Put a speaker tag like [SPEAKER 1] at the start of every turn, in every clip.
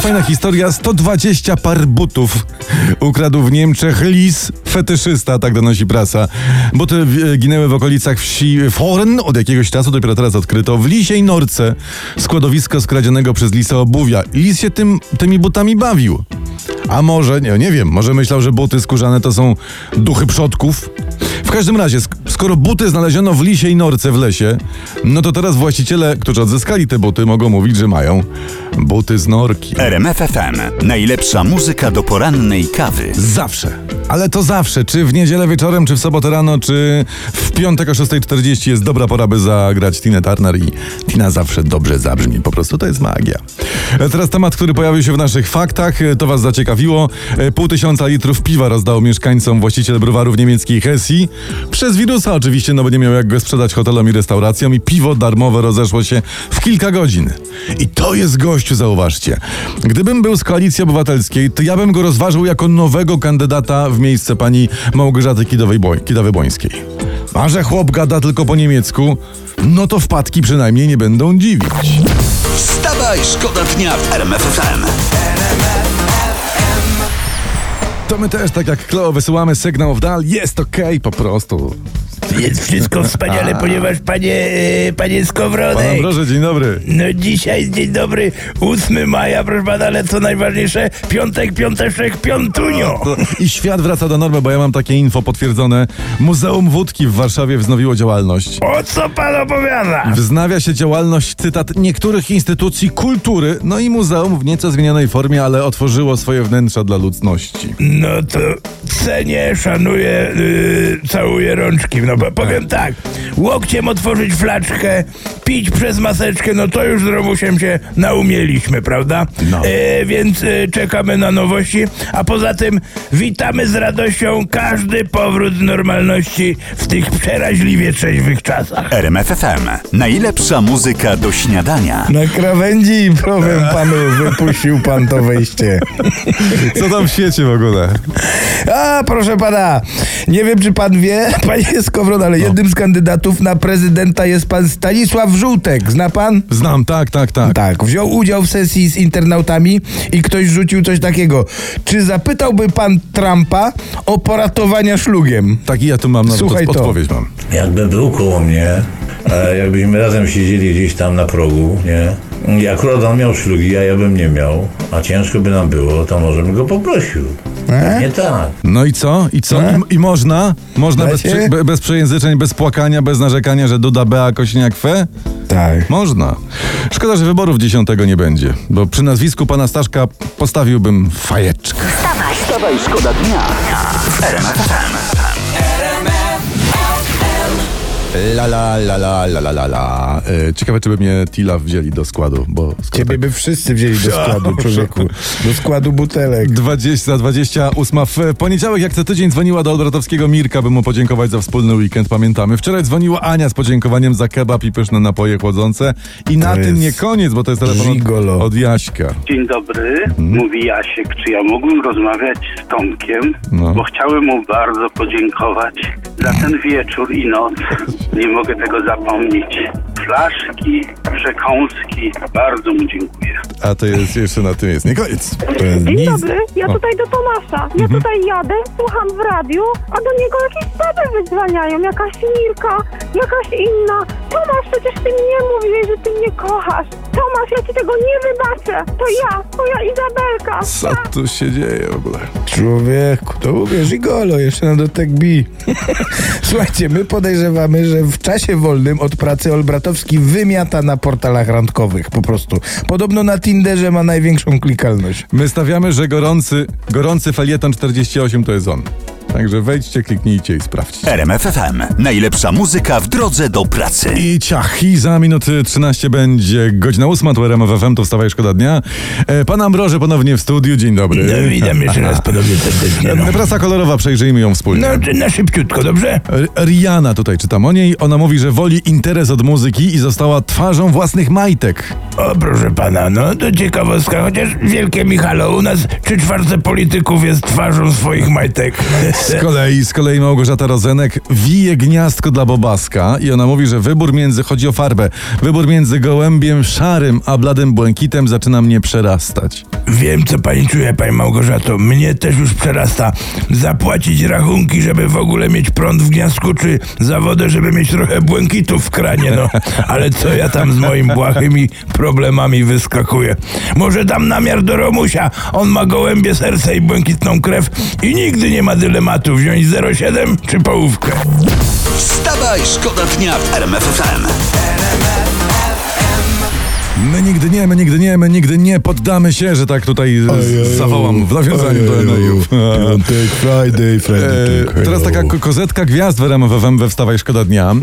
[SPEAKER 1] Fajna historia. 120 par butów ukradł w Niemczech lis fetyszysta, tak donosi prasa. Buty e, ginęły w okolicach wsi Forn od jakiegoś czasu, dopiero teraz odkryto. W Lisiej Norce składowisko skradzionego przez lisa obuwia. Lis się tym, tymi butami bawił. A może, nie, nie wiem, może myślał, że buty skórzane to są duchy przodków? W każdym razie, sk- skoro buty znaleziono w lisiej norce w lesie, no to teraz właściciele, którzy odzyskali te buty, mogą mówić, że mają buty z norki.
[SPEAKER 2] RMF FM. Najlepsza muzyka do porannej kawy.
[SPEAKER 1] Zawsze. Ale to zawsze. Czy w niedzielę wieczorem, czy w sobotę rano, czy w piątek o 6.40 jest dobra pora, by zagrać Tina Turner i Tina zawsze dobrze zabrzmi. Po prostu to jest magia. E, Teraz temat, który pojawił się w naszych faktach. E, To was zaciekawiło. E, Pół tysiąca litrów piwa rozdał mieszkańcom właściciel browaru w niemieckiej Hesji. Przez wirusa oczywiście, no bo nie miał jak go sprzedać hotelom i restauracjom i piwo darmowe rozeszło się w kilka godzin. I to jest gościu, zauważcie. Gdybym był z Koalicji Obywatelskiej, to ja bym go rozważył jako nowego kandydata w miejsce pani Małgorzaty Kidawy-Błońskiej. A że chłop gada tylko po niemiecku, no to wpadki przynajmniej nie będą dziwić.
[SPEAKER 2] Wstawaj, szkoda dnia w RMF FM.
[SPEAKER 1] To my też, tak jak Kleo, wysyłamy sygnał w dal. Jest okej, po prostu.
[SPEAKER 3] Jest wszystko wspaniale, ponieważ panie, e, panie
[SPEAKER 1] Pan
[SPEAKER 3] Skowronek.
[SPEAKER 1] Ambroże, dzień dobry.
[SPEAKER 3] No dzisiaj dzień dobry, 8 maja, proszę pana, ale co najważniejsze, piątek, piąteczek, piątunio.
[SPEAKER 1] To I świat wraca do normy, bo ja mam takie info potwierdzone. Muzeum Wódki w Warszawie wznowiło działalność.
[SPEAKER 3] O co pan opowiada?
[SPEAKER 1] Wznawia się działalność, cytat, niektórych instytucji kultury, no i muzeum w nieco zmienionej formie, ale otworzyło swoje wnętrza dla ludzności.
[SPEAKER 3] No to cenię, szanuję, yy, całuję rączki. No bo powiem tak, łokciem otworzyć flaczkę, pić przez maseczkę, no to już z Romusiem się naumieliśmy, prawda?
[SPEAKER 1] No.
[SPEAKER 3] E, więc e, czekamy na nowości, a poza tym witamy z radością każdy powrót do normalności w tych przeraźliwie trzeźwych czasach.
[SPEAKER 2] RMF FM. Najlepsza muzyka do śniadania.
[SPEAKER 4] Na krawędzi powiem panu, wypuścił pan to wejście.
[SPEAKER 1] Co tam w świecie w ogóle?
[SPEAKER 4] A, proszę pana, nie wiem czy pan wie, panie Skowron, ale jednym z kandydatów na prezydenta jest pan Stanisław Żółtek. Zna pan?
[SPEAKER 1] Znam, tak, tak, tak.
[SPEAKER 4] Tak, wziął udział w sesji z internautami i ktoś rzucił coś takiego. Czy zapytałby pan Trumpa o poratowania szlugiem?
[SPEAKER 1] Tak i ja tu mam nawet
[SPEAKER 4] Słuchaj
[SPEAKER 1] od-
[SPEAKER 4] to.
[SPEAKER 1] odpowiedź mam.
[SPEAKER 5] Jakby był koło mnie, jakbyśmy razem siedzieli gdzieś tam na progu, nie? I akurat on miał szlugi, a ja bym nie miał, a ciężko by nam było, to może bym go poprosił.
[SPEAKER 4] E?
[SPEAKER 5] Nie tak.
[SPEAKER 1] No i co? I co? I, i można? Można bez,
[SPEAKER 4] Dacie?
[SPEAKER 1] przy, be, bez przejęzyczeń, bez płakania, bez narzekania, że Duda Bea Kośniak Fe?
[SPEAKER 4] Tak.
[SPEAKER 1] Można. Szkoda, że wyborów dziesiątego nie będzie, bo przy nazwisku pana Staszka postawiłbym fajeczkę.
[SPEAKER 6] Wstawaj,
[SPEAKER 2] Wstawaj, szkoda dnia w RMF FM.
[SPEAKER 1] La la la la la la la la. E, ciekawe, czy by mnie Tila wzięli do składu, bo
[SPEAKER 4] Ciebie
[SPEAKER 1] tak
[SPEAKER 4] by wszyscy wzięli do składu, człowieku. Do składu butelek.
[SPEAKER 1] 20, 28 w poniedziałek, jak co tydzień, dzwoniła do Olbratowskiego Mirka, by mu podziękować za wspólny weekend, pamiętamy. Wczoraj dzwoniła Ania z podziękowaniem za kebab i pyszne napoje chłodzące. I na
[SPEAKER 4] To
[SPEAKER 1] tym nie koniec, bo to jest telefon
[SPEAKER 4] gigolo.
[SPEAKER 1] od, od Jaśka.
[SPEAKER 7] Dzień dobry, mówi Jasiek. Czy ja mógłbym rozmawiać z Tomkiem?
[SPEAKER 1] No.
[SPEAKER 7] Bo chciałem mu bardzo podziękować za ten wieczór i noc. Nie mogę tego zapomnieć. Flaszki, przekąski, bardzo mu dziękuję.
[SPEAKER 1] A to jest jeszcze na tym jest nie koniec.
[SPEAKER 8] Dzień
[SPEAKER 4] nic.
[SPEAKER 8] dobry, ja tutaj do Tomasza. Ja tutaj jadę, słucham w radiu, a do niego jakieś baby wydzwaniają, jakaś Mirka, jakaś inna. Tomasz, przecież ty mi nie mówiłeś, że ty mnie kochasz. Tomasz, ja ci tego nie wybaczę. To ja, twoja Izabelka.
[SPEAKER 1] Co tu się dzieje w ogóle?
[SPEAKER 4] Człowieku, to mówię, Gigolo, jeszcze na dotek bi. Słuchajcie, my podejrzewamy, że w czasie wolnym od pracy Olbratowski wymiata na portalach randkowych, po prostu. Podobno na Tinderze ma największą klikalność.
[SPEAKER 1] My stawiamy, że gorący, gorący felieton 48 to jest on. Także wejdźcie, kliknijcie i sprawdźcie.
[SPEAKER 2] RMFFM. Najlepsza muzyka w drodze do pracy.
[SPEAKER 1] I ciach, i za minuty 13 będzie godzina 8, tu RMF FM, to wstawa i szkoda dnia. E, pan Ambroże ponownie w studiu, dzień dobry.
[SPEAKER 3] No, witam jeszcze raz podobnie serdecznie. No.
[SPEAKER 1] E, Prasa kolorowa, przejrzyjmy ją wspólnie.
[SPEAKER 3] No, na szybciutko, dobrze?
[SPEAKER 1] R- Rihanna tutaj czytam o niej. Ona mówi, że woli interes od muzyki i została twarzą własnych majtek.
[SPEAKER 3] O, proszę pana, no to ciekawostka, chociaż wielkie Michalo, u nas trzy czwarte polityków jest twarzą swoich majtek.
[SPEAKER 1] Z kolei, z kolei Małgorzata Rozenek wije gniazdko dla Bobaska i ona mówi, że wybór między, chodzi o farbę, wybór między gołębiem szarym a bladym błękitem zaczyna mnie przerastać.
[SPEAKER 3] Wiem, co pani czuje, pani Małgorzato. Mnie też już przerasta zapłacić rachunki, żeby w ogóle mieć prąd w gniazdku, czy za wodę, żeby mieć trochę błękitu w kranie, no. Ale co ja tam z moim błahymi problemami wyskakuję? Może dam namiar do Romusia. On ma gołębie serce i błękitną krew i nigdy nie ma dylematu wziąć 0,7 czy połówkę.
[SPEAKER 2] Wstawaj, szkoda dnia w RMFFM.
[SPEAKER 1] My nigdy nie, my nigdy nie, my nigdy nie poddamy się, że tak tutaj z- zawołam w nawiązaniu do Enejów.
[SPEAKER 4] Piątek, Friday, Friday.
[SPEAKER 1] E, teraz taka ko- kozetka gwiazd w RMF FM we Wstawaj Szkoda Dnia. E,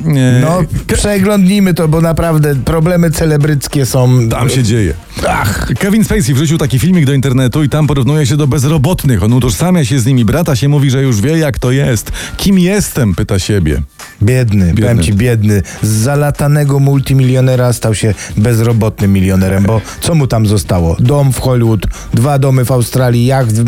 [SPEAKER 4] No, przeglądnijmy to, bo naprawdę problemy celebryckie są...
[SPEAKER 1] Tam się dzieje.
[SPEAKER 4] Ach,
[SPEAKER 1] Kevin Spacey wrzucił taki filmik do internetu i tam porównuje się do bezrobotnych. On utożsamia się z nimi. Brata się mówi, że już wie jak to jest. Kim jestem? Pyta siebie.
[SPEAKER 4] biedny, powiem ci biedny. Z zalatanego multimilionera stał się bezrobotnym milionerem, bo co mu tam zostało? Dom w Hollywood, dwa domy w Australii, jacht w.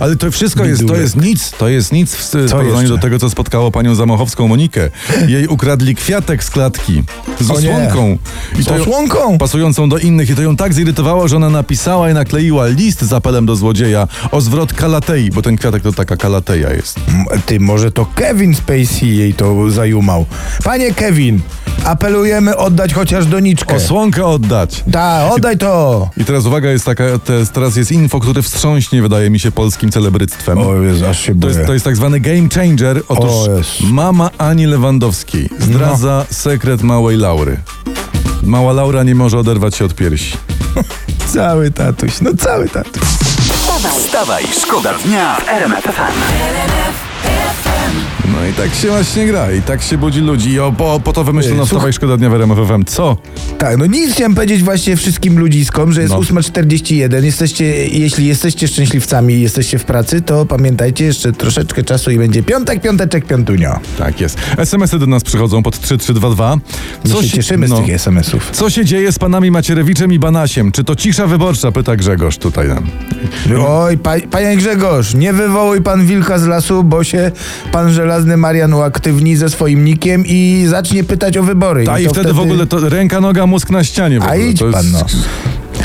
[SPEAKER 1] Ale to wszystko jest, to jest nic. To jest nic w porównaniu do tego, co spotkało panią Zamochowską Monikę. Jej ukradli kwiatek z klatki. Z osłonką.
[SPEAKER 4] Z
[SPEAKER 1] to ją-
[SPEAKER 4] osłonką?
[SPEAKER 1] Pasującą do innych. I to ją tak zirytowało, że ona napisała i nakleiła list z apelem do złodzieja o zwrot kalatei, bo ten kwiatek to taka kalateja jest.
[SPEAKER 4] M- Ty, może to Kevin Spacey jej to zajumał. Panie Kevin, apelujemy oddać chociaż doniczkę.
[SPEAKER 1] Osłonkę oddać.
[SPEAKER 4] Ta, oddaj to!
[SPEAKER 1] I teraz uwaga, jest taka, te, teraz jest info, które wstrząśnie, wydaje mi się, polskim celebryctwem.
[SPEAKER 4] O Jezu, aż się
[SPEAKER 1] To jest, to jest tak zwany game changer. Otóż mama Ani Lewandowskiej zdradza sekret małej Laury. Mała Laura nie może oderwać się od piersi.
[SPEAKER 4] Cały tatuś, no cały tatuś.
[SPEAKER 2] Wstawaj, szkoda dnia w RMFFM.
[SPEAKER 1] Tak się właśnie gra, i tak się budzi ludzi. O, po, po to wymyślono
[SPEAKER 4] Ej,
[SPEAKER 1] Wstawaj Szkoda Dnia w RMF FM. Co?
[SPEAKER 4] Tak, no nic chciałem powiedzieć właśnie wszystkim ludziskom, że jest
[SPEAKER 1] No.
[SPEAKER 4] 8.41. Jesteście, jeśli jesteście szczęśliwcami i jesteście w pracy, to pamiętajcie jeszcze troszeczkę czasu i będzie piątek, piąteczek, piątunio.
[SPEAKER 1] Tak jest. SMS-y do nas przychodzą pod 3322.
[SPEAKER 4] My się cieszymy
[SPEAKER 1] no.
[SPEAKER 4] z tych SMS-ów.
[SPEAKER 1] Co się dzieje z panami Macierewiczem i Banasiem? Czy to cisza wyborcza? Pyta Grzegorz tutaj nam.
[SPEAKER 4] Oj, pa, panie Grzegorz, nie wywołuj pan wilka z lasu, bo się pan żelazny Marian uaktywni ze swoim nikiem i zacznie pytać o wybory.
[SPEAKER 1] A i
[SPEAKER 4] to
[SPEAKER 1] wtedy, w ogóle to ręka, noga, mózg na ścianie. W
[SPEAKER 4] A
[SPEAKER 1] ogóle.
[SPEAKER 4] idź
[SPEAKER 1] to
[SPEAKER 4] pan, no.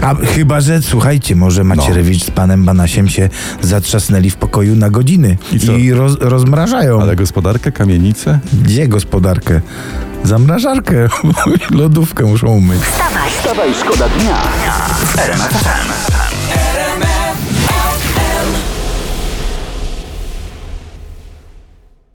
[SPEAKER 4] A chyba, że słuchajcie, może Macierewicz z panem Banasiem się zatrzasnęli w pokoju na godziny
[SPEAKER 1] I co?
[SPEAKER 4] roz, rozmrażają.
[SPEAKER 1] Ale gospodarkę, kamienice?
[SPEAKER 4] Gdzie gospodarkę? Zamrażarkę, lodówkę muszą umyć.
[SPEAKER 2] Wstawaj, szkoda dnia.